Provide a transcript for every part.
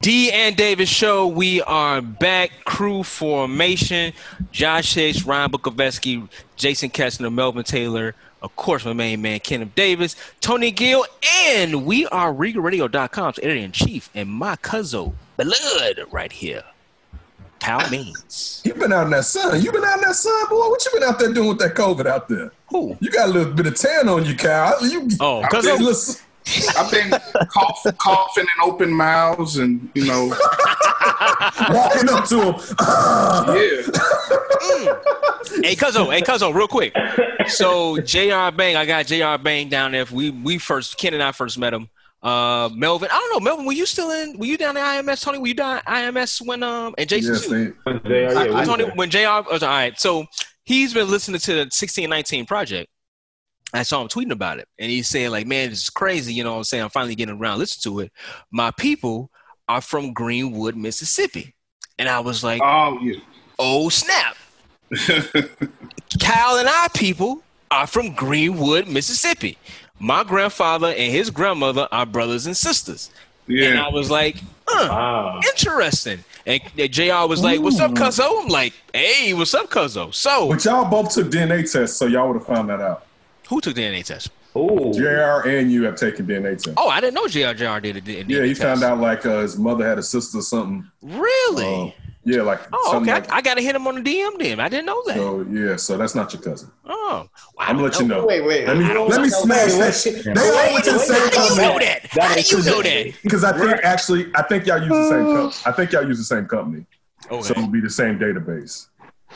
D and Davis show. We are back. Crew formation. Josh Hicks, Ryan Bukoveski, Jason Kessler, Melvin Taylor. Of course, my main man, Kenneth Davis, Tony Gill, and we are RegalRadio.com's editor in chief, and my cousin, Blood, right here. Kyle Means. you've been out in that sun. You've been out in that sun, boy. What you been out there doing with that COVID out there? Who? You got a little bit of tan on you, Kyle. You, Oh, I've cause been I'm- listen- I've been cough, coughing and open mouths, and you know, walking up to him. yeah. hey, Cuzzo, hey, Cuzzo, real quick. So J.R. Bang, I got J.R. Bang down there. We we first, Ken and I first met him. Uh, Melvin, I don't know, Melvin, were you still in? Were you down at IMS? Tony, were you down at IMS when um and Jason yes, too? they, They are, yeah, we Tony, when Jr. was all right, so he's been listening to the 1619 project. I saw him tweeting about it, and he's saying like, "Man, this is crazy." You know, what I'm saying I'm finally getting around listen to it. My people are from Greenwood, Mississippi, and I was like, Oh yeah. "Oh snap!" Kyle and I people are from Greenwood, Mississippi. My grandfather and his grandmother are brothers and sisters, and yeah. I was like, "Huh." Wow. interesting. And, and JR was like, What's up, Cuzzo? I'm like, Hey, what's up, Cuzzo? So, but y'all both took DNA tests, so y'all would have found that out. Who took the DNA test? Ooh. JR and you have taken DNA tests. Oh, I didn't know JR JR did it. yeah, he found out like uh, his mother had a sister or something. Really? Uh, yeah, like oh, okay. like- I, I got to hit him on the DM then. I didn't know that. so yeah, so that's not your cousin. oh, wow, I'm gonna let you know. Wait, wait. Let me let me smash that shit. They all went to the wait, same How do you know that? That How do you know that? Because I think actually, I think y'all use the same. Com- I think y'all use the same company, so it'll be the same database.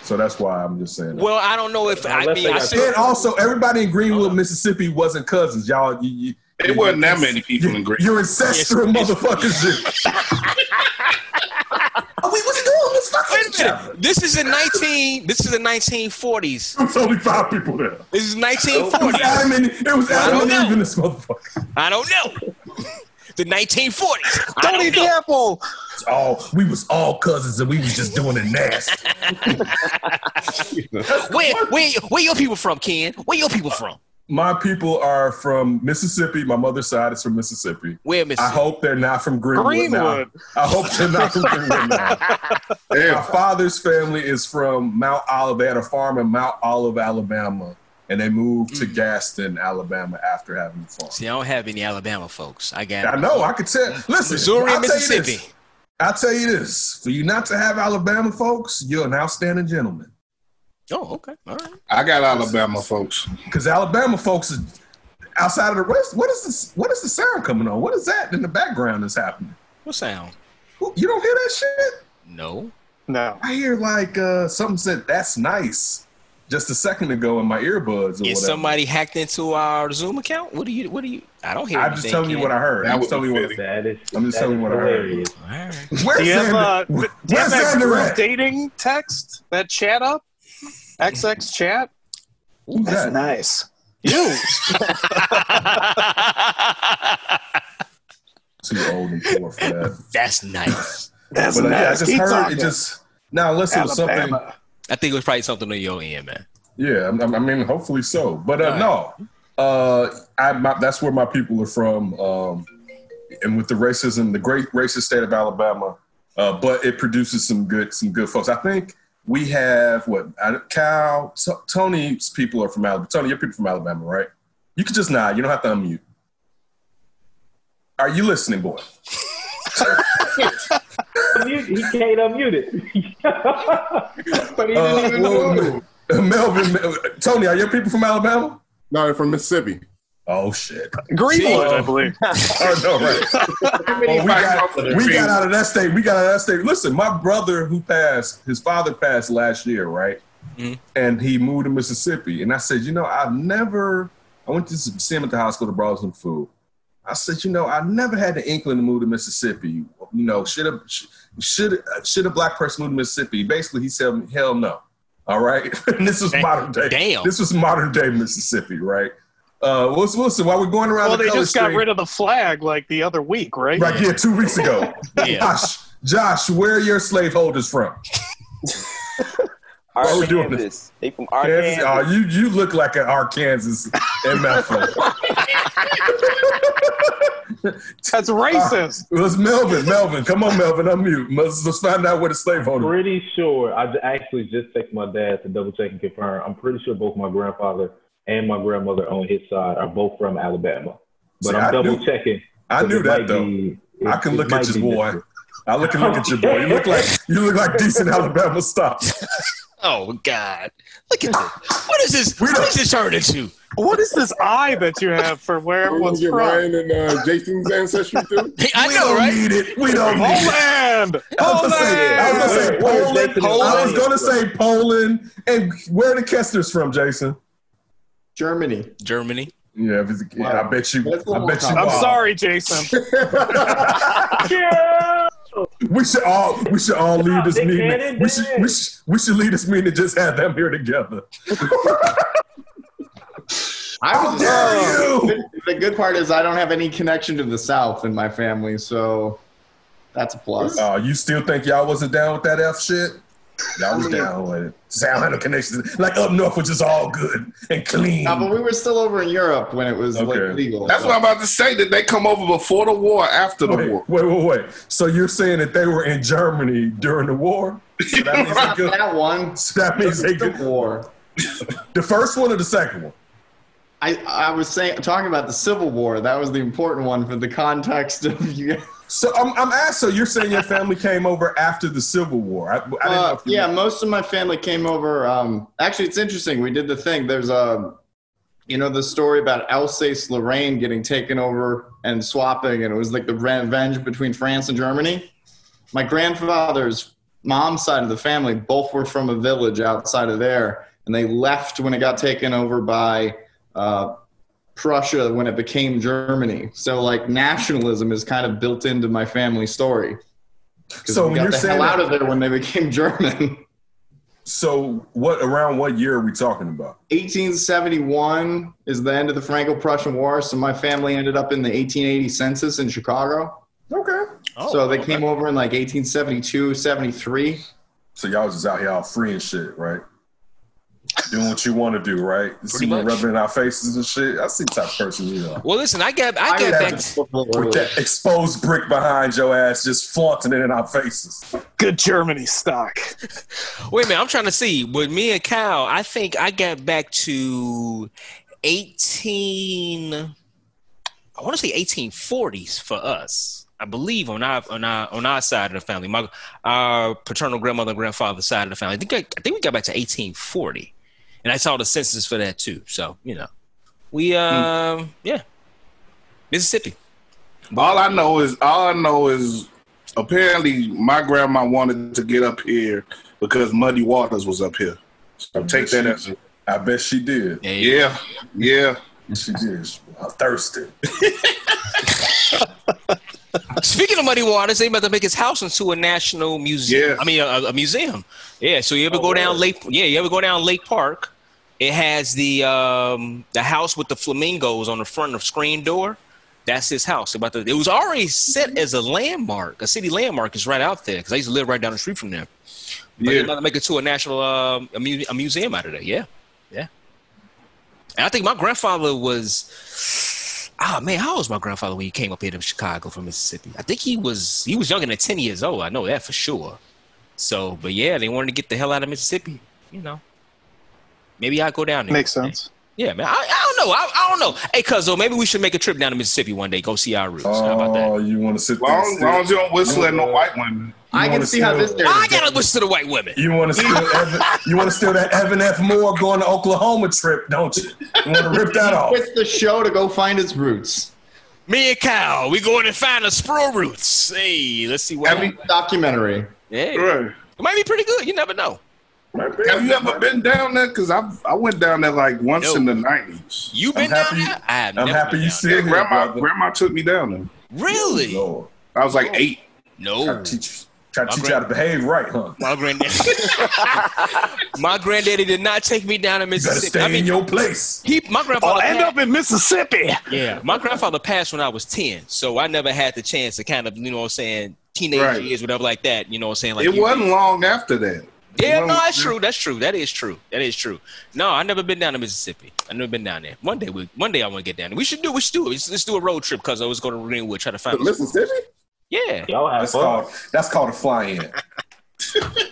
So that's why I'm just saying. That. Well, I don't know if I Unless mean I got said and also, everybody in Greenwood, Mississippi, wasn't cousins. Y'all, you, you, It wasn't that many people in Green. You're ancestral Yes, yes. motherfuckers. oh, wait, what's he doing? Let's fuck Wait a minute. This is in 19. This is in 1940s. There's only five people there. This is It was 1940s. Adam it was I Adam don't and know. Eve in this motherfucker. I don't know. The 1940s. I Tony don't eat know. Apple. Oh, we was all cousins and we was just doing it nasty. Where, where, where your people from, Ken? Where your people from? My people are from Mississippi. My mother's side is from Mississippi. Where, Mississippi? I hope they're not from Greenwood, Greenwood. now. I hope they're not from Greenwood now. My father's family is from Mount Olive. They had a farm in Mount Olive, Alabama, and they moved to mm. Gaston, Alabama after having the farm. See, I don't have any Alabama folks. I got I know. I could tell. Mm. Listen, Missouri I'll and tell you this. Mississippi. I'll tell you this: for you not to have Alabama folks, you're an outstanding gentleman. Oh, okay. All right. I got Alabama folks. Because Alabama folks is outside of the rest. What is this? What is the sound coming on? What is that in the background that's happening? What sound? You don't hear that shit? No. No. I hear like uh, something said that's nice just a second ago in my earbuds or Is whatever. somebody hacked into our Zoom account? What do you? What do you? I don't hear. I'm just telling you what I heard. I'm just telling you be what. fitting. That is. I'm just telling you is what I heard. hilarious. All right. Where's Do you have, Xander? uh, Where- do you have that group dating text, that chat up? XX chat? Who's That's that? nice. You. Too old and poor for that. That's nice. That's But nice. yeah, I just Keep heard talking. it. Just now, unless it was something. I think it was probably something on your end, man. Yeah, I I mean, hopefully so. But uh, no, uh, I, my, that's where my people are from. Um, and with the racism, the great racist state of Alabama, uh, but it produces some good, some good folks. I think we have what I- Cal, T- Tony's people are from Alabama. Tony, your people from Alabama, right? You can just nod. You don't have to unmute. Are you listening, boy? Unmute- He can't unmute it. But he Uh, didn't even know. well, Melvin, Tony, are your people from Alabama? No, they're from Mississippi. Oh shit! Greenwood, See? I believe. Oh no, right. How we got, we got out of that state. We got out of that state. Listen, my brother who passed, his father passed last year, right? Mhm. And he moved to Mississippi. And I said, you know, I've never, I went to see him at the hospital, brought some food. I said, you know, I never had the inkling to move to Mississippi. You know, should a should should a black person move to Mississippi? Basically, he said, hell no. All right, and this is modern day. Damn. This was modern day Mississippi, right? Uh, listen, listen, while we're going around Well, the they color just got stream- rid of the flag like the other week, right? Right, yeah, two weeks ago. Yeah. Josh, Josh, where are your slaveholders from? Why we doing Arkansas. They from Kansas? Arkansas. Oh, you you look like an Arkansas MF. That's racist. Uh, it was Melvin. Melvin, come on, Melvin, unmute. Let's, let's find out where the slaveholder. Pretty sure. I actually just texted my dad to double check and confirm. I'm pretty sure both my grandfather and my grandmother on his side are both from Alabama. But See, I'm I double knew- checking. I 'cause knew that though. be- I can look at your boy. different. I look and look at your boy. You look like you look like decent Alabama stock. Oh God! Look at this. What is this? We What don't- is this turned into? What is this eye that you have for where We're gonna everyone's from? Ryan and uh, Jason's ancestry too. I we know, don't right? need it. We don't need it. Homeland. I was gonna say, I was gonna say Where- Poland. I was gonna say Poland. And where are the Kestners from, Jason? Germany. Germany. Yeah, if it's- yeah, I bet you. That's a I little bet you. I'm are. sorry, Jason. Yeah! We should all we should all lead this Nick meeting. Cannon We should, we should we should lead this meeting and just have them here together. I How was dare you? The good part is I don't have any connection to the South in my family, so that's a plus. Uh, you still think y'all wasn't down with that F shit? Y'all was down with it. Sound had no connections. Like up north, which is all good and clean. No, but we were still over in Europe when it was Okay. like legal. That's so- what I'm about to say. That they come over before the war, or after the Wait, war? wait, wait, wait. So you're saying that they were in Germany during the war? So that means they Not could, that one. so that means they The could, war. the first one or the second one? I, I was saying talking about the Civil War. That was the important one for the context of you. So I'm, I'm asked. So you're saying your family came over after the Civil War? I, I didn't know Uh, if you yeah, most of my family came over. Um, actually, it's interesting. We did the thing. There's a, you know, the story about Alsace Lorraine getting taken over and swapping, and it was like the revenge between France and Germany. My grandfather's mom's side of the family both were from a village outside of there, and they left when it got taken over by uh, Prussia when it became Germany. So like nationalism is kind of built into my family story. So we when got you're the saying hell out of there when they became German. So what? Around what year are we talking about? 1871 is the end of the Franco-Prussian War, so my family ended up in the 1880 census in Chicago. Okay. so they came over in like 1872, 73. So y'all was just out here all free and shit, right? Doing what you want to do, right? You See much. rubbing in our faces and shit. I see the type of person you are. Well, listen, I got I got I- back. With that exposed brick behind your ass, just flaunting it in our faces. Good Germany stock. Wait a minute, I'm trying to see. With me and Cal, I think I got back to 18. I want to say 1840s for us. I believe on our on our on our side of the family, my our paternal grandmother and grandfather side of the family. I think I, I think we got back to 1840, and I saw the census for that too. So you know, we hmm. um yeah, Mississippi. All I know is all I know is apparently my grandma wanted to get up here because Muddy Waters was up here. So mm-hmm. take that as a, I bet she did. yeah, yeah. She did. I'm uh, thirsty. Speaking of Muddy Waters, they about to make his house into a national museum. Yeah. I mean, a, a museum. Yeah. So you ever go down Lake? Yeah, you ever go down Lake Park? It has the um, the house with the flamingos on the front of screen door. That's his house. About the, it was already set as a landmark, a city landmark. is right out there because I used to live right down the street from there. But they're Yeah. about to make it to a national um, a, mu- a museum out of there. Yeah, yeah. And I think my grandfather was. Ah man, how old was my grandfather when he came up here to Chicago from Mississippi? I think he was he was younger than ten years old. I know that for sure. So, but yeah, they wanted to get the hell out of Mississippi. You know, maybe I'll go down there. Makes sense. Yeah, man. I, I don't know. I, I don't know. Hey, cuzzo, maybe we should make a trip down to Mississippi one day. Go see our roots. How about that? Oh, you want to sit there? Long, still- long as you don't whistle at no white women. I can wanna see how this I gotta listen to the white women? You want to steal? Evan, you want to steal that Evan F. Moore going to Oklahoma trip, don't you? You want to rip that off? quits the show to go find his roots. Me and Cal, we going to find the spro roots. Hey, let's see what. Have you, Documentary. Yeah, it right. might be pretty good. You never know. Have you ever been down there? Because I I went down there like once No. in the nineties. You been I'm down happy- there? I have I'm never happy been you down still Yeah, grandma brother. grandma took me down there. there. Really? Lord. I was like oh. eight. No. Try to teach, try to My teach you how to behave right, huh? My granddaddy. my granddaddy did not take me down to You better Mississippi. stay I mean, in your place. he, my grandfather. I'll end passed- up in Mississippi. Yeah, my grandfather passed when I was ten, so I never had the chance to kind of, you know, what I'm saying teenage Right. years, whatever like that. You know, what I'm saying like it wasn't long after that. Yeah, no, that's true. That's true. That is true. That is true. No, I never been down to Mississippi. I never been down there. One day, we, one day I want to get down there. We should do. We should do it. Let's, let's do a road trip because I was going to Greenwood try to find. To Mississippi? Yeah. Y'all have That's fun. called that's called a fly-in.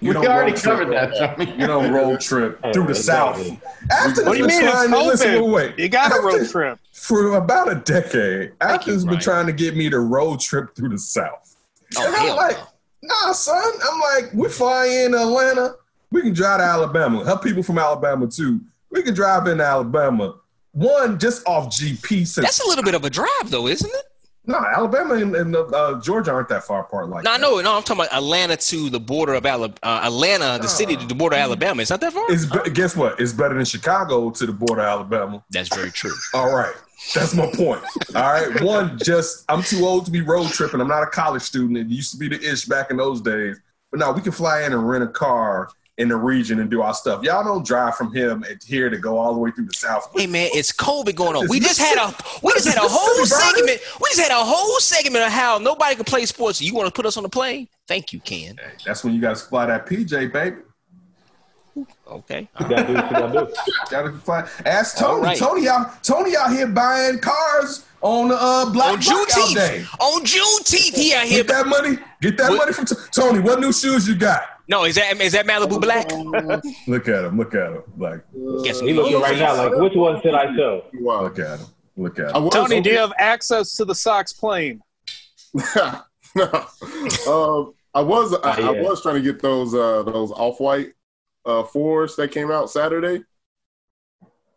You We already road covered trip- that, Johnny. You don't road trip Hey, through the exactly. South. After What do you mean? It's been listen, wait, wait. You got a road trip. for about a decade. After you, has been trying to get me to road trip through the South. Oh, hell like, no. Nah, son. I'm like, we fly in Atlanta. We can drive to Alabama. Help people from Alabama too. We can drive in Alabama. One just off GP. Since That's a little bit of a drive, though, isn't it? No, Alabama and, and uh, Georgia aren't that far apart. Like No, I that. know. No, I'm talking about Atlanta to the border of Alabama. Uh, Atlanta, the city to the border of Alabama. It's not that far. It's be- guess what? It's better than Chicago to the border of Alabama. That's very true. All right. That's my point. All right. One, just I'm too old to be road tripping. I'm not a college student. It used to be the ish back in those days. But now we can fly in and rent a car in the region and do our stuff. Y'all don't drive from him and here to go all the way through the south. Hey man, it's COVID going on. It's We just had a we just had a whole brother. segment. We just had a whole segment of how nobody can play sports. You want to put us on the plane? Thank you, Ken. That's when you got to fly that PJ, baby. Okay. You gotta do what you gotta do. Got to fly. Ask Tony. right. Tony out. Tony out here buying cars on the uh, Black On Blackout Day. Juneteenth. On Juneteenth, he out here. Get that money. Get that What- money from T- Tony. What new shoes you got? No, is that is that Malibu Black? Look at him. Look at him. Black. Guess He looking right now like, which one should I show? Wow. look at him. Look at him. was Tony, do you have access to the Sox plane? um, I was I, Not I was trying to get those uh, those off white uh, fours that came out Saturday.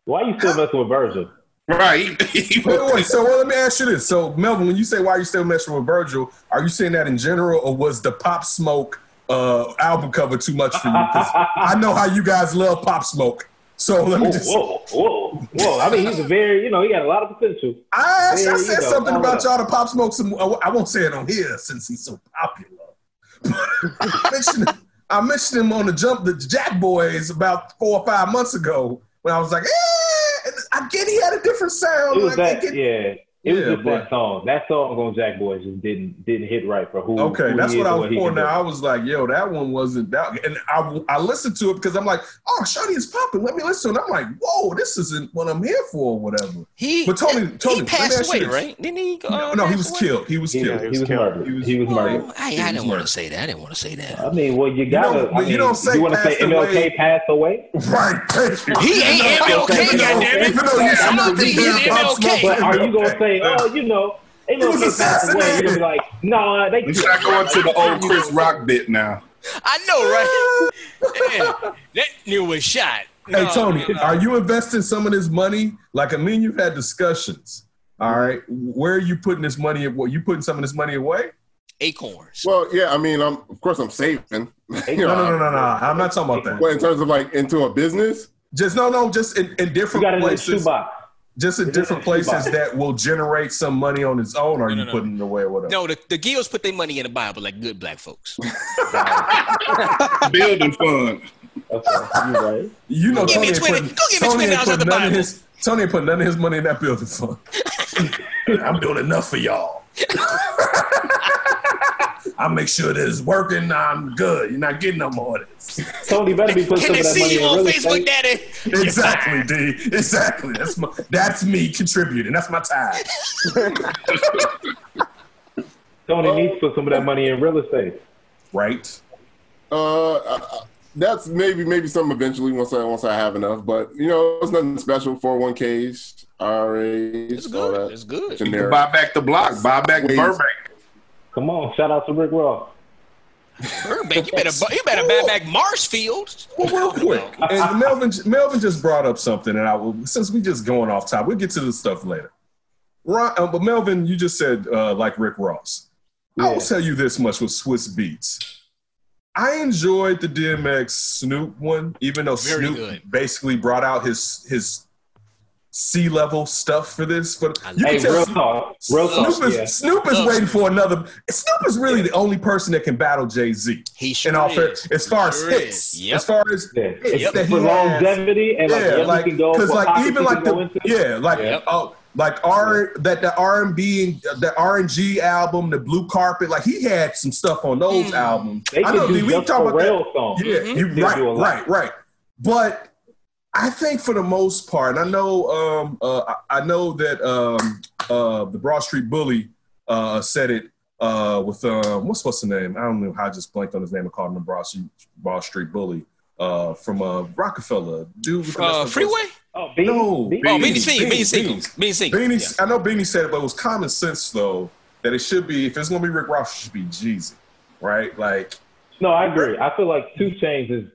Why are you still messing with Virgil? Right. Wait, wait, so well, let me ask you this. So, Melvin, when you say why are you still messing with Virgil, are you saying that in general, or was the Pop Smoke uh, album cover too much for you? 'Cause I know how you guys love Pop Smoke. So let me Whoa, just. whoa, whoa, whoa! I mean, he's a very, you know, he got a lot of potential. I, asked, I you said something Hold about y'all to Pop Smoke. Some, I won't say it on here since he's so popular. I, mentioned, I mentioned him on the jump, the Jack Boys, about four or five months ago when I was like, eh, I get he had a different sound. It was like, that, get- yeah. It was Yeah, just but- that song. That song on Jack Boys just didn't didn't hit right for who. Okay, who that's he what is I was he can pointing I was like, yo, that one wasn't that. And I, I listened to it because I'm like, oh, Shotty is popping. Let me listen to it. I'm like, whoa, this isn't what I'm here for or whatever. He But Tony- he Tony, let me passed away, this. right? Didn't he? Uh, no, no, he was away? killed. He was He, killed. he was was murdered. He was- He was Well, murdered. I, I didn't was want to say that. I didn't want to say that. I mean, well, you gotta. don't- I but you don't say you want to say passed away. MLK passed away? Right. thank you. He ain't MLK, even though- goddammit. even though you I don't think he's MLK. But are you gonna say, okay. oh, you know, MLK was passed away? You're gonna be like, no, they. He's not going to the old Chris Rock bit now. I know, right? Yeah, that nigga was shot. Hey No, Tony, no, no. are you investing some of this money? Like I mean, you've had discussions. All right, where are you putting this money? What you putting some of this money away? acorns? Well, yeah, I mean, I'm of course I'm saving. You No, know, no, no, no, no. I'm not talking about that. Well, in terms of like into a business, Just no, no. Just in, in You different got it in places. Shoebox. Just in It is different places that will generate some money on its own. Or are No, you no, no. putting it away or whatever? No, the, the Gills put their money in the Bible like good black folks. Building fund. Okay, you right. You know, Go give Tony me 20 putting, go give me Tony $20 out the Bible. his. Tony ain't putting none of his money in that building fund. I'm doing enough for y'all. I make sure that it's working. I'm good. You're not getting no more of this. Tony better be putting Can some they of that money see you in on real Facebook, estate. Daddy? Exactly, D. Exactly. That's my. That's me contributing. That's my time. Tony needs to put some of that money in real estate. Right. uh, uh, that's maybe maybe some eventually once I once I have enough. But you know, it's nothing special. 401ks, IRAs, It's all good. that. It's good. Generic. Buy back the block. Buy back Ways. Burbank. Come on, shout out to Rick Ross. Burbank, you better you better buy back Marshfield. Well, real quick, and Melvin, Melvin just brought up something, and I will, since we just going off top, we'll get to this stuff later. Ron, uh, but Melvin, you just said uh, like Rick Ross. I will Yeah. tell you this much with Swizz Beatz. I enjoyed the DMX Snoop one, even though Very Snoop good. basically brought out his his sea level stuff for this. But you Hey, can tell real Snoop- talk. Real talk. Snoop is, Yeah. Snoop is Love waiting for another. Snoop is really the only person that can battle Jay Z. He sure In all fair, is. as far Sure as hits. Yep. as far as Yeah. hits It's that he for has, longevity and like, yeah, yeah, like we can go because for like even like the yeah, like Yep. oh, Like R that the R and B the R and G album, the Blue Carpet, like he had some stuff on those Mm. albums. They I know do we just talk about that. Pharrell songs. Yeah, Mhm. you- right, do a lot. right, right. But I think for the most part, and I know, um, uh, I I know that um, uh, the Broad Street Bully uh, said it uh, with um, what's what's the name? I don't know how I just blanked on his name and called him the Broad Street, Broad Street Bully uh, from uh, Roc-A-Fella, dude. with the Uh, Freeway? Oh, Beanie, No, Beanie. Oh, Beanie, Beanie Siegel. Beanie, Beanie Siegel. Beanie. Beanie Siegel. Beanie, I know Beanie said it, but it was common sense though that it should be if it's gonna be Rick Ross, it should be Jeezy, right? Like No, I agree. I feel like Two Chainz is.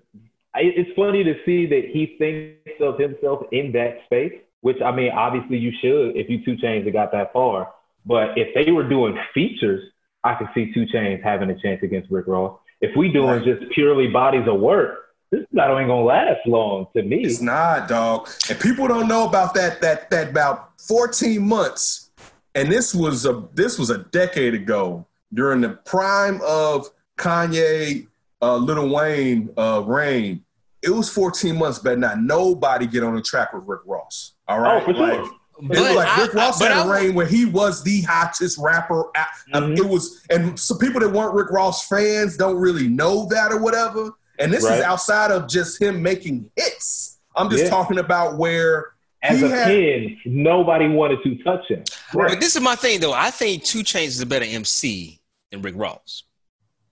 I- It's funny to see that he thinks of himself in that space, which I mean, obviously you should if you Two Chainz have got that far. But if they were doing features, I could see Two Chainz having a chance against Rick Ross. If we doing Right. just purely bodies of work, this battle ain't gonna last long to me. It's not, dog. And people don't know about that that that about 14 months. And this was a this was a decade ago during the prime of Kanye, uh, Lil Wayne uh, reign. It was 14 months, but not nobody get on the track with Rick Ross. All right. Oh, for sure. Like, it was like Rick Ross but had a I- reign where he was the hottest rapper. Uh, Mhm. It was, and some people that weren't Rick Ross fans don't really know that or whatever. And this Right. is outside of just him making hits. I'm just Yeah. talking about where As he a had- pen, nobody wanted to touch him. But this is my thing, though. I think Two Chainz is a better MC than Rick Ross.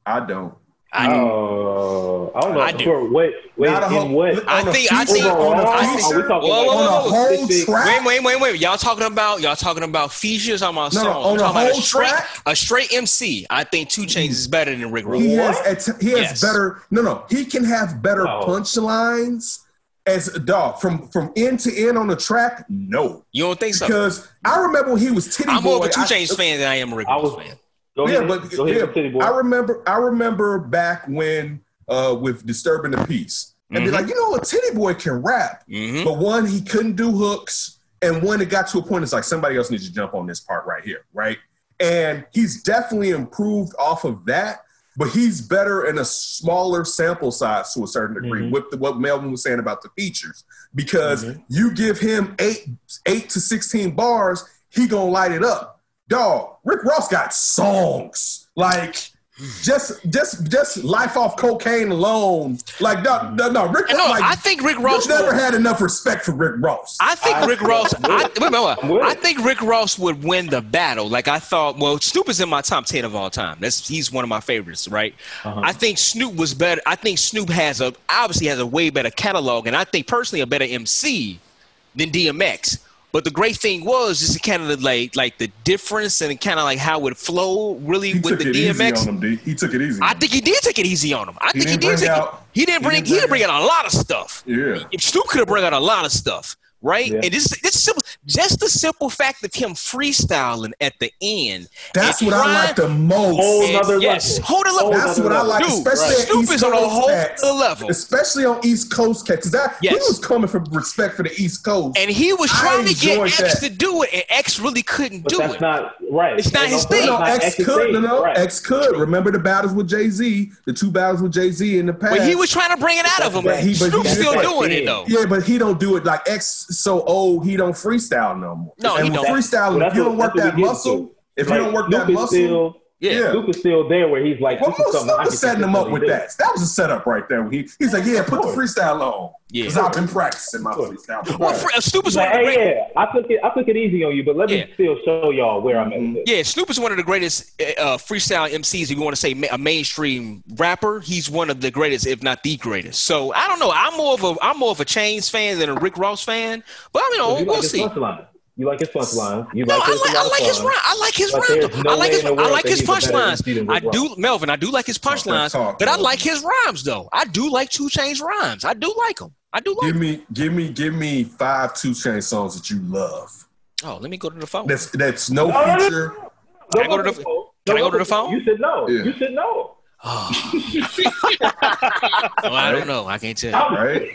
I don't. I do. Oh, I don't know. I do. For what? Wait, Not a in whole- what? I think- I think- on a Overall, I are feature- Whoa, whoa, on a whoa. whole track. Wait, wait, wait, wait. Y'all talking about y'all talking about features? Talking about No, songs? no, on I'm a talking about whole straight, track. a straight MC. I think Two Chainz is better than Rick Ross. He has at- he has Yes. better. No, no, he can have better No. punchlines as a dog from from end to end on the track. No, You don't think so? because I remember when he was Titty I'm Boy. more of a Two I- fan than I am a Rick Ross fan. Go yeah, ahead. but Go yeah, I remember I remember back when uh with Disturbing the Peace. And be Mhm. like, you know what, Titty Boy can rap. hmm But one, he couldn't do hooks. And when it got to a point, it's like somebody else needs to jump on this part right here, right? And he's definitely improved off of that, but he's better in a smaller sample size to a certain degree. Mhm. With the, what Melvin was saying about the features, because Mhm. you give him eight, eight to sixteen bars, he gonna light it up. Dog, Rick Ross got songs like just, just, just life off cocaine alone. Like no, no, no. Rick, No, like, I think Rick Ross. Ross never would- had enough respect for Rick Ross. I think I- Rick Ross. I'm I, with it. wait, wait, wait. I'm with I it. think Rick Ross would win the battle. Like I thought. Well, Snoop is in my top ten of all time. That's he's one of my favorites, right? Uh-huh. I think Snoop was better. I think Snoop has a obviously has a way better catalog, and I think personally a better MC than DMX. But the great thing was just kind of like like the difference and kind of like how it flowed really he with took the it easy DMX. on him, He took it easy. I think he did take it easy on him. I He think he didn't did take out- it. He didn't he bring. didn't He didn't bring bring out a lot of stuff. Yeah. If Snoop could have brought out a lot of stuff, right? Yeah. And this, this is simple, just the simple fact of him freestyling at the end. That's and what I like the most. Whole and nother yes, level. hold it level. That's what I like, Dude, especially at Snoop is on a whole cats. other level. Especially on East Coast cats. 'cause that he was coming from respect for the East Coast. And he was trying to get X that. to do it, and X really couldn't But do that's it. That's not right. It's not And his thing. no, not X X's could. No, no, Right. X could. Remember the battles with Jay Z, the two battles with Jay Z in the past. but he was trying to bring it out of him. He- but Snoop's still doing it though. Yeah, but he don't do it like X so old. He don't freestyle no more. No, and he with don't. freestyling, Well, if you don't work that muscle, if Like, you don't work Snoop that is muscle, Still, Yeah. Yeah. Snoop is still there where he's like, Well, this is Snoop something I can was setting him up with do. that. That was a setup right there. He, he's like, yeah, put the freestyle on. Yeah. Because I've been practicing my freestyle. Well, Fre- uh, Snoop is He's one like, of the hey, great. yeah, I took it. I took it easy on you, but let me still show y'all where I'm at. Mm-hmm. Yeah, Snoop is one of the greatest uh, uh freestyle MCs. If you want to say ma- a mainstream rapper, he's one of the greatest, if not the greatest. So I don't know. I'm more of a I'm more of a Chainz fan than a Rick Ross fan. But I mean, But you we'll like his see. Punchline. You like his punchline. You No, like I his like I a lot of like his fun. rhyme. I like his But rhyme. no I like his in I like his he's a better punchlines. I do, Melvin. I do like his punchlines, but I like his rhymes though. I do like Two Chainz rhymes. I do like them. I do like. Give 'em. me, give me, give me five two chain songs that you love. Oh, let me go to the phone. That's that's no No, no, no, feature. Can I go to the- phone. can I go to the phone? You said no. Yeah. You said no. Oh. Oh, I don't know. I can't tell. you. Right?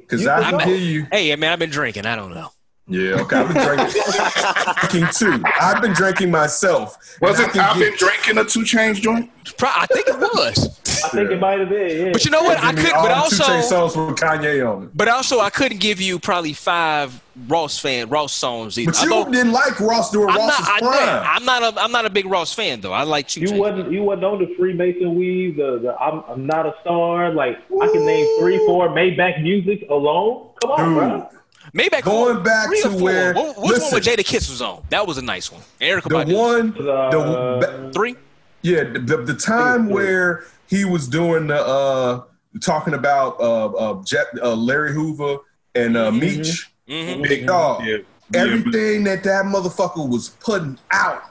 Because I can hear you. Hey, man, I've been drinking. I don't know. Yeah, okay. I've been drinking, drinking too. I've been drinking myself. Was I it? can I've get- been drinking a two change joint. Pro- I think it was. I think it might have been. Yeah. But you know what? I could, but the Two Chainz also, songs with Kanye on it. but also, I couldn't give you probably five Ross fan Ross songs either. But you Although, didn't like Ross during I'm. Ross's I, prime. I'm not a. I'm not a big Ross fan though. I like Two You Chainz. wasn't you wasn't on the Freemason weave. The, the I'm, I'm not a star. Like I can name three, four Maybach music alone. Come on, Dude. bro. Maybe Going back to four. where- What, which listen. one with Jadakiss was on? That was a nice one. Erykah the Badu. one, the Uh, three. yeah, the, the time Three. where he was doing the uh talking about uh, uh, Jet, uh Larry Hoover and uh, Meech, Mm-hmm. Big Dog. Yeah. Everything that that motherfucker was putting out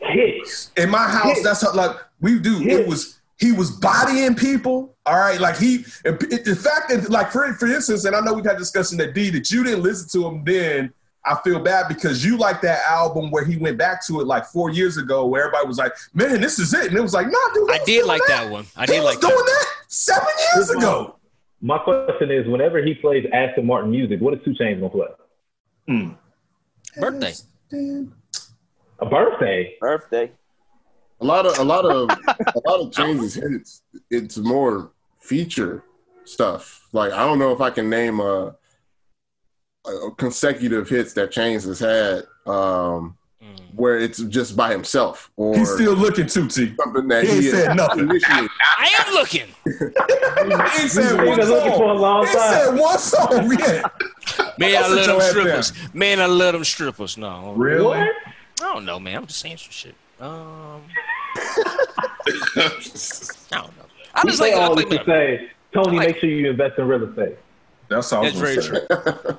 hits. in my house, Yeah. that's how, like we do. Yeah. It was he was bodying people. All right, like he and p- the fact that like for for instance, and I know we've had discussion that D that you didn't listen to him then. I feel bad because you like that album where he went back to it like four years ago, where everybody was like, "Man, this is it," and it was like, "No, dude, I did like that one. I he did was like doing that. that seven years ago." My question is, whenever he plays Aston Martin music, what is Two Chainz gonna play? Hmm. Birthday. A birthday. Birthday. A lot of a lot of a lot of changes hits. It's more feature stuff. Like I don't know if I can name a, a consecutive hits that Chainz has had um, where it's just by himself or He's still looking too, T. something that He ain't said nothing. initiated. I am looking. He ain't said He's one been for a song. long He time. said one song. Yeah. Man, I I'll love them your ass strippers. Man, I love them strippers. No, Really? What? I don't know, man. I'm just saying some shit. Um, I don't know. I We just say like. I all like this say, Tony, like- make sure you invest in real estate. That's all That's very say. true.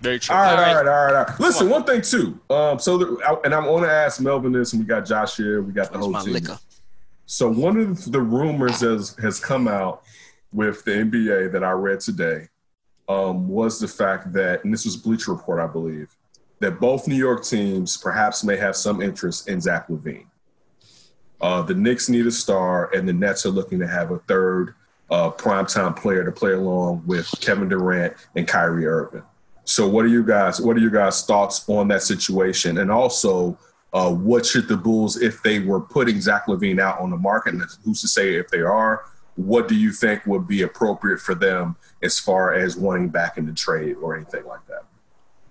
Very true. All right, all right, all right, all right. Listen, one thing too. Um, so the, I- and I want to ask Melvin this, and we got Josh here, we got the Where's whole my team. liquor? So one of the rumors has has come out with the NBA that I read today um, was the fact that, and this was Bleacher Report, I believe, that both New York teams perhaps may have some interest in Zach LaVine. Uh, the Knicks need a star, and the Nets are looking to have a third uh, primetime player to play along with Kevin Durant and Kyrie Irving. So, what are you guys? What are your guys' thoughts on that situation? And also, uh, what should the Bulls, if they were putting Zach LaVine out on the market, and who's to say if they are, what do you think would be appropriate for them as far as wanting back in the trade or anything like that?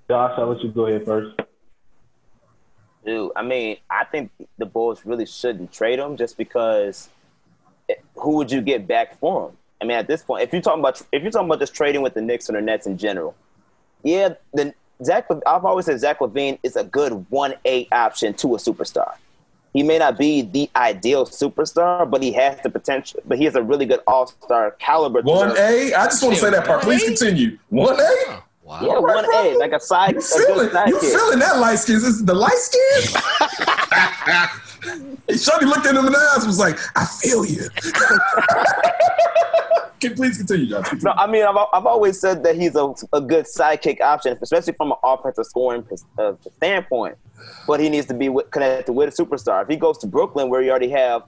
Josh, I'll let you go ahead first. Dude, I mean, I think the Bulls really shouldn't trade him just because it- who would you get back for him? I mean, at this point, if you're talking about if you're talking about just trading with the Knicks and the Nets in general, yeah, then Zach. I've always said Zach LaVine is a good one A option to a superstar. He may not be the ideal superstar, but he has the potential. But he has a really good All Star caliber. One A. I just want to say that part. Please continue. One A. Wow. Yeah, All right, one A, like a side, You a feeling? good sidekick. You feeling that light skin? Is the light skin? Shorty looked at him in the eyes and was like, "I feel you." Can please continue, Josh. No, I mean, I've, I've always said that he's a, a good sidekick option, especially from an offensive scoring uh, standpoint. But he needs to be with, connected with a superstar. If he goes to Brooklyn, where you already have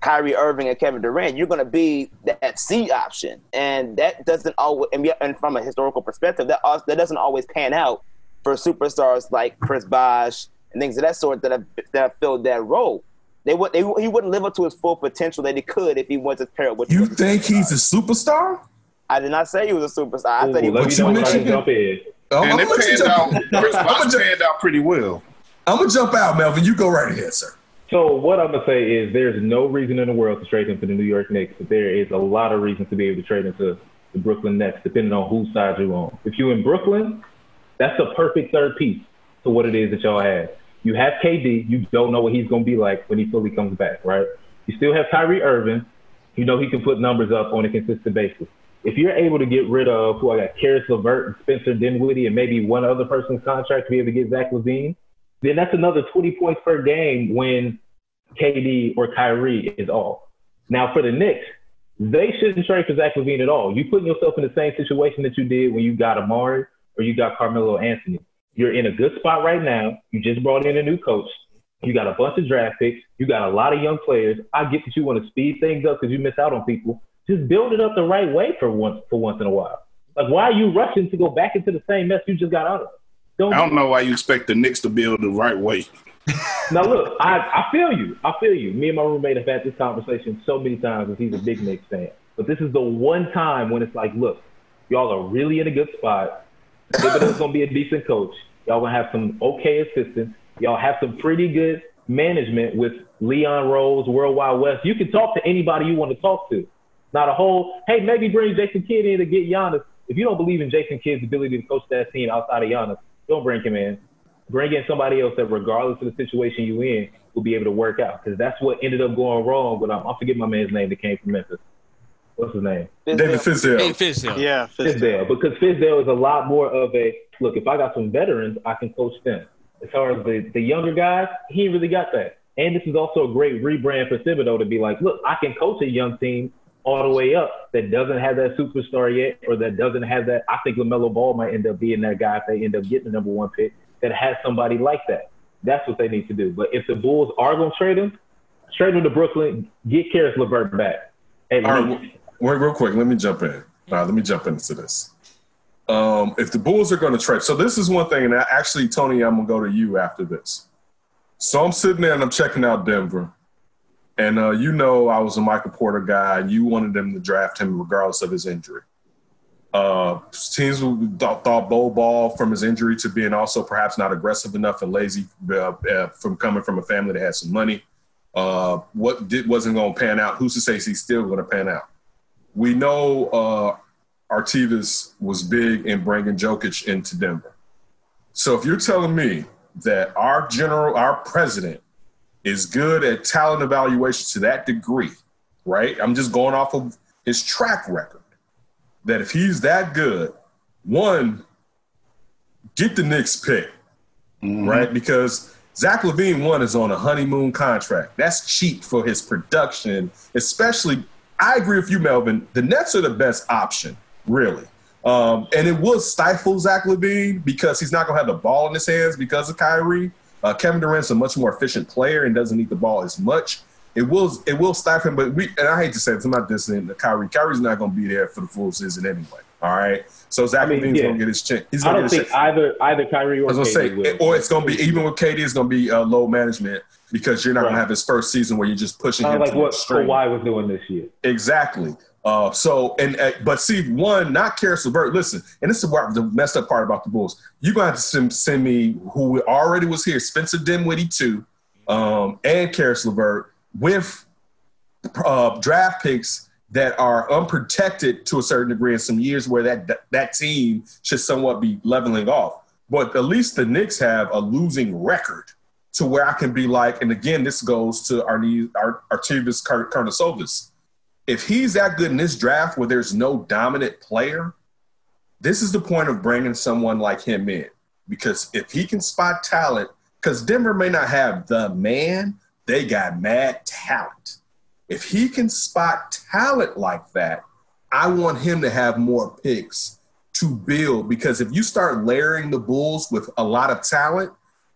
Kyrie Irving and Kevin Durant, you're going to be that C option, and that doesn't always. And, we- and from a historical perspective, that also, that doesn't always pan out for superstars like Chris Bosh and things of that sort that have that have filled that role. They would they, he wouldn't live up to his full potential that he could if he went to pair up with. You think superstar. he's a superstar? I did not say he was a superstar. I Ooh, said he let was. me you know when I mentioned can jump in. Oh, and I'm, it gonna jump, out. Chris I'm, Bosh gonna jump, panned out pretty well. I'm gonna jump out, Melvin. You go right ahead, sir. So what I'm gonna say is there's no reason in the world to trade him to the New York Knicks, but there is a lot of reasons to be able to trade him to the Brooklyn Nets, depending on whose side you're on. If you're in Brooklyn, that's a perfect third piece to what it is that y'all have. You have KD, you don't know what he's gonna be like when he fully comes back, right? You still have Kyrie Irving, you know he can put numbers up on a consistent basis. If you're able to get rid of who I got, Caris LeVert and Spencer Dinwiddie, and maybe one other person's contract to be able to get Zach LaVine, then that's another 20 points per game when KD or Kyrie is off. Now for the Knicks, they shouldn't trade for Zach LaVine at all. You putting yourself in the same situation that you did when you got Amar'e or you got Carmelo Anthony. You're in a good spot right now. You just brought in a new coach. You got a bunch of draft picks. You got a lot of young players. I get that you want to speed things up because you miss out on people. Just build it up the right way for once for once in a while. Like, why are you rushing to go back into the same mess you just got out of? Don't I don't know why you expect the Knicks to build the right way. now look, I, I feel you. I feel you. Me and my roommate have had this conversation so many times because he's a big Knicks fan. But this is the one time when it's like, look, y'all are really in a good spot. Thibodeau's gonna be a decent coach. Y'all gonna have some okay assistants. Y'all have some pretty good management with Leon Rose, Worldwide Wes. You can talk to anybody you want to talk to. Not a whole, hey, maybe bring Jason Kidd in to get Giannis. If you don't believe in Jason Kidd's ability to coach that team outside of Giannis, don't bring him in. Bring in somebody else that, regardless of the situation you in, will be able to work out. Because that's what ended up going wrong. But I'm, I forget my man's name that came from Memphis. What's his name? David Fizdale. Hey, Fizdale. Yeah, Fizdale. Because Fizdale is a lot more of a look. If I got some veterans, I can coach them. As far as the, the younger guys, he really got that. And this is also a great rebrand for Thibodeau to be like, look, I can coach a young team all the way up that doesn't have that superstar yet, or that doesn't have that. I think LaMelo Ball might end up being that guy if they end up getting the number one pick that has somebody like that. That's what they need to do. But if the Bulls are going to trade him, trade him to Brooklyn, get Caris LeVert back. All right, wait, real quick. Let me jump in. All right, let me jump into this. Um, if the Bulls are going to trade, so this is one thing, and actually, Tony, I'm gonna go to you after this. So I'm sitting there and I'm checking out Denver, and uh, you know I was a Michael Porter guy. You wanted them to draft him regardless of his injury. Uh, teams thought, thought Bol Ball from his injury to being also perhaps not aggressive enough and lazy uh, uh, from coming from a family that had some money. Uh, what did, wasn't going to pan out? Who's to say he's still going to pan out? We know uh, Arturas was big in bringing Jokic into Denver. So if you're telling me that our general, our president, is good at talent evaluation to that degree, right? I'm just going off of his track record. That if he's that good, one, get the Knicks pick, mm-hmm. right? Because Zach LaVine one is on a honeymoon contract. That's cheap for his production, especially. I agree with you, Melvin. The Nets are the best option, really. Um, and it will stifle Zach LaVine because he's not going to have the ball in his hands because of Kyrie. Uh, Kevin Durant's a much more efficient player and doesn't need the ball as much. It will it will stifle him, but we and I hate to say it, I'm not dissing Kyrie. Kyrie's not going to be there for the full season anyway. All right, so Zach I mean, LaVine's yeah. going to get his chance. He's I don't think either either Kyrie or I was going to say, or it's going to be even with KD, it's going to be uh, low management because you're not right. going to have his first season where you're just pushing him like what. Kawhi was doing this year. Exactly. Uh, so and uh, but see one not Caris LeVert. Listen, and this is what the messed up part about the Bulls. You're gonna have to send, send me who already was here, Spencer Dinwiddie too, um, and Caris LeVert with uh, draft picks that are unprotected to a certain degree in some years where that that team should somewhat be leveling off. But at least the Knicks have a losing record to where I can be like, and again, this goes to our our Arturas Karnisovas if he's that good in this draft where there's no dominant player, this is the point of bringing someone like him in. Because if he can spot talent, because Denver may not have the man, they got mad talent. If he can spot talent like that, I want him to have more picks to build. Because if you start layering the Bulls with a lot of talent,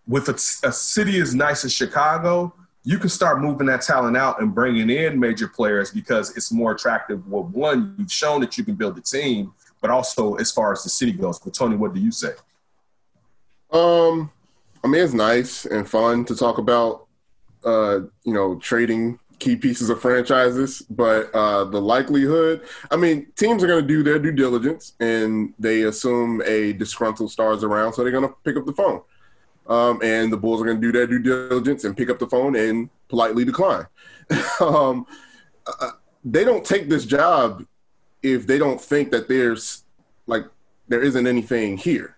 with a, a city as nice as Chicago, you can start moving that talent out and bringing in major players because it's more attractive. Well, one, you've shown that you can build a team, but also as far as the city goes. But Tony, what do you say? Um, I mean, it's nice and fun to talk about, uh, you know, trading key pieces of franchises, but uh, the likelihood, I mean, teams are going to do their due diligence and they assume a disgruntled star is around, so they're going to pick up the phone um, and the Bulls are going to do their due diligence and pick up the phone and politely decline. um, uh, they don't take this job if they don't think that there's like there isn't anything here.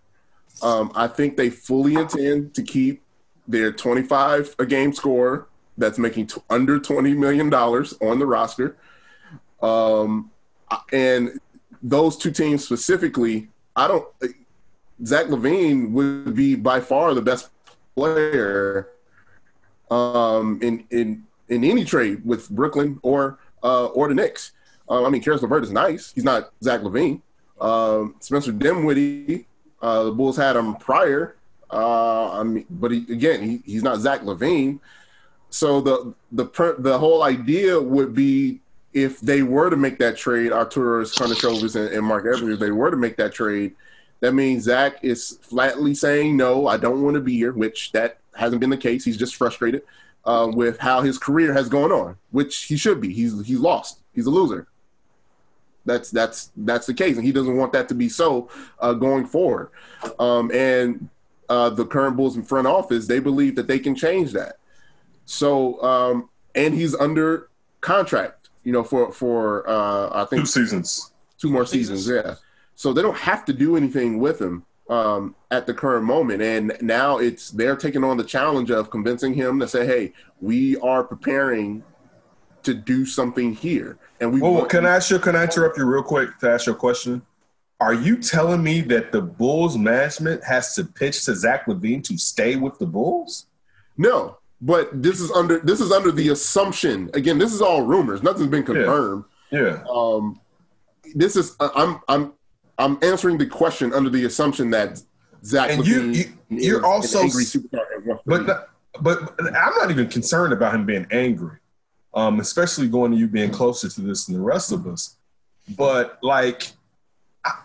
Um, I think they fully intend to keep their 25 a game score that's making t- under 20 million dollars on the roster. Um, and those two teams specifically, I don't Zach LaVine would be by far the best player um, in in in any trade with Brooklyn or uh, or the Knicks. Uh, I mean, Caris LeVert is nice. He's not Zach LaVine. Um, Spencer Dinwiddie, uh, the Bulls had him prior. Uh, I mean, but he, again, he, he's not Zach LaVine. So the the the whole idea would be if they were to make that trade, Arturas Karnisovas and, and Mark Evans, if they were to make that trade, that means Zach is flatly saying no. I don't want to be here, which that hasn't been the case. He's just frustrated uh, with how his career has gone on, which he should be. He's he's lost. He's a loser. That's that's that's the case, and he doesn't want that to be so uh, going forward. Um, and uh, the current Bulls in front office, they believe that they can change that. So, um, and he's under contract, you know, for for uh, I think Two seasons. two more seasons. Yeah, so they don't have to do anything with him um, at the current moment, and now it's they're taking on the challenge of convincing him to say, "Hey, we are preparing to do something here," and we. Well, can I ask you? Can I interrupt you real quick to ask you a question? Are you telling me that the Bulls management has to pitch to Zach LaVine to stay with the Bulls? No, but this is under this is under the assumption. Again, this is all rumors. Nothing's been confirmed. Yeah. Um, this is I'm I'm I'm answering the question under the assumption that Zach And you- you, you're an also angry superstar and wants to But the- but but I'm not even concerned about him being angry, um, especially going to you being closer to this than the rest of us. But like,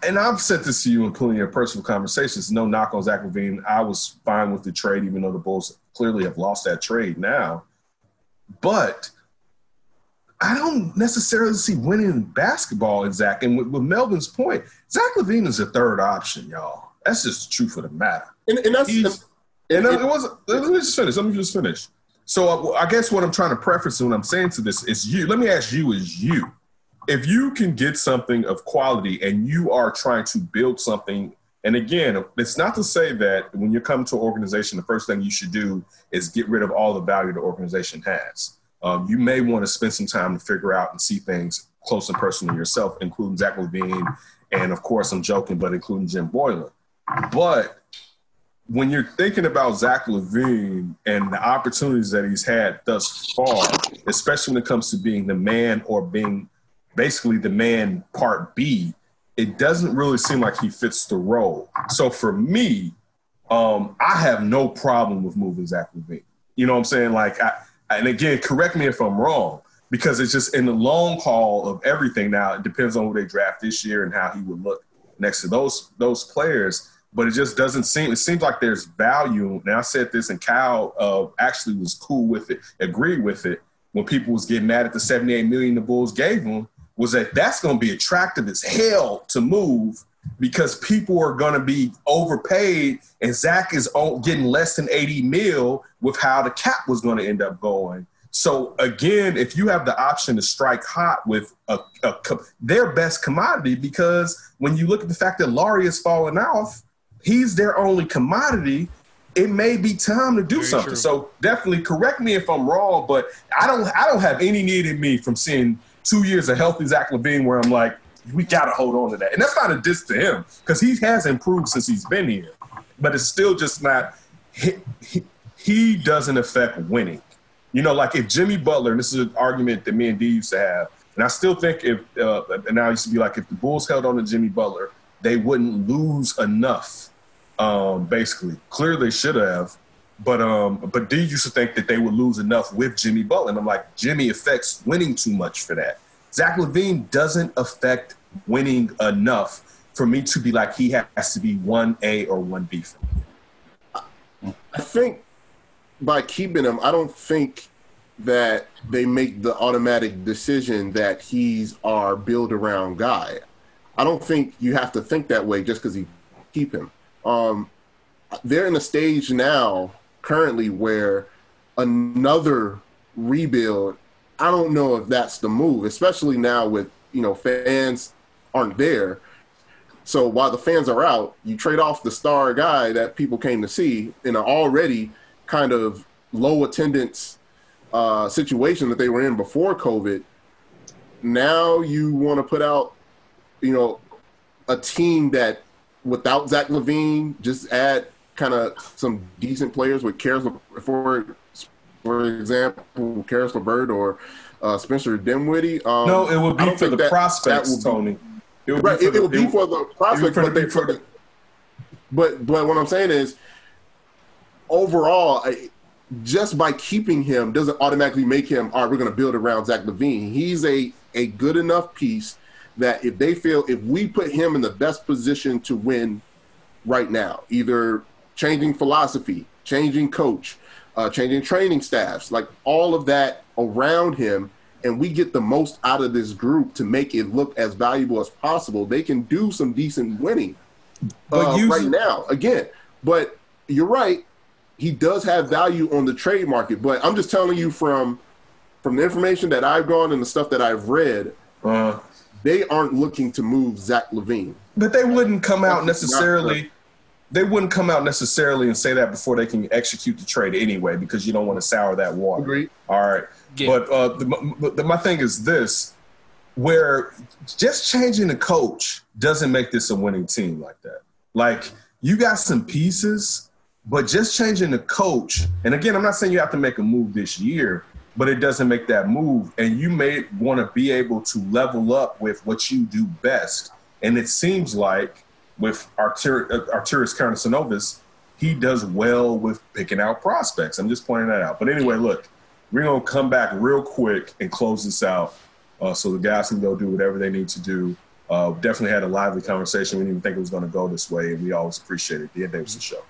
and I've said this to you in plenty of personal conversations. No knock on Zach LaVine. I was fine with the trade, even though the Bulls clearly have lost that trade now. But I don't necessarily see winning in basketball in Zach. And with, with Melvin's point, Zach LaVine is a third option, y'all. That's just the truth of the matter. and, and that's and, And and- it wasn't. Let me just finish. Let me just finish. So uh, I guess what I'm trying to preface when I'm saying to this is you. Let me ask you: Is you, if you can get something of quality and you are trying to build something, and again, it's not to say that when you come to an organization, the first thing you should do is get rid of all the value the organization has. Um, you may want to spend some time to figure out and see things close and personal yourself, including Zach LaVine, and of course, I'm joking, but including Jim Boylan. But when you're thinking about Zach LaVine and the opportunities that he's had thus far, especially when it comes to being the man or being basically the man part B, it doesn't really seem like he fits the role. So for me, um, I have no problem with moving Zach LaVine. You know what I'm saying? Like, I, and again, correct me if I'm wrong, because it's just in the long haul of everything. Now it depends on who they draft this year and how he would look next to those those players. But it just doesn't seem. It seems like there's value. And I said this, and Kyle uh, actually was cool with it, agreed with it when people was getting mad at the 78 million the Bulls gave him. Was that that's going to be attractive as hell to move because people are going to be overpaid, and Zach is getting less than 80 mil with how the cap was going to end up going. So again, if you have the option to strike hot with a, a their best commodity, because when you look at the fact that Lauri has fallen off, he's their only commodity. It may be time to do Very something. true. So definitely correct me if I'm wrong, but I don't I don't have any need in me from seeing two years of healthy Zach LaVine where I'm like, we gotta hold on to that. And that's not a diss to him because he has improved since he's been here, but it's still just not. He, he, he doesn't affect winning. You know, like if Jimmy Butler, and this is an argument that me and D used to have, and I still think if, uh, and I used to be like, if the Bulls held on to Jimmy Butler, they wouldn't lose enough. Um, basically, clearly they should have, but um, but D used to think that they would lose enough with Jimmy Butler, and I'm like, Jimmy affects winning too much for that. Zach LaVine doesn't affect winning enough for me to be like he has to be one A or one B for me. I think by keeping him, I don't think that they make the automatic decision that he's our build around guy. I don't think you have to think that way just because you keep him. Um, they're in a stage now, currently, where another rebuild. I don't know if that's the move, especially now with you know fans aren't there. So while the fans are out, you trade off the star guy that people came to see in an already kind of low attendance uh, situation that they were in before COVID. Now you want to put out, you know, a team that without Zach LaVine, just add kind of some decent players with Caris, for for example, Caris LeVert or uh, Spencer Dinwiddie. Um, No, it would be for the that- prospects, that would be- Tony. It would right, be it, for it would the, be for the prospect, for the- but they, for the- but but what I'm saying is, overall, I, just by keeping him doesn't automatically make him, all right, we're going to build around Zach LaVine. He's a, a good enough piece that if they feel, if we put him in the best position to win right now, either changing philosophy, changing coach, uh, changing training staffs, like all of that around him, and we get the most out of this group to make it look as valuable as possible, they can do some decent winning But uh, right now. Again, but you're right. He does have value on the trade market, but I'm just telling you from from the information that I've gone and the stuff that I've read, Uh, they aren't looking to move Zach LaVine. but they wouldn't come out necessarily. They wouldn't come out necessarily and say that before they can execute the trade anyway, because you don't want to sour that water. Agreed. All right. Yeah. But uh, the, the, my thing is this: where just changing the coach doesn't make this a winning team like that. Like you got some pieces, but just changing the coach. And again, I'm not saying you have to make a move this year, but it doesn't make that move. And you may want to be able to level up with what you do best. And it seems like with Artur- uh, Arturas Karnisovas, he does well with picking out prospects. I'm just pointing that out. But anyway, look, we're gonna come back real quick and close this out, uh, so the guys can go do whatever they need to do. Uh, definitely had a lively conversation. We didn't even think it was going to go this way, and we always appreciate it. The Ian Davidson Show.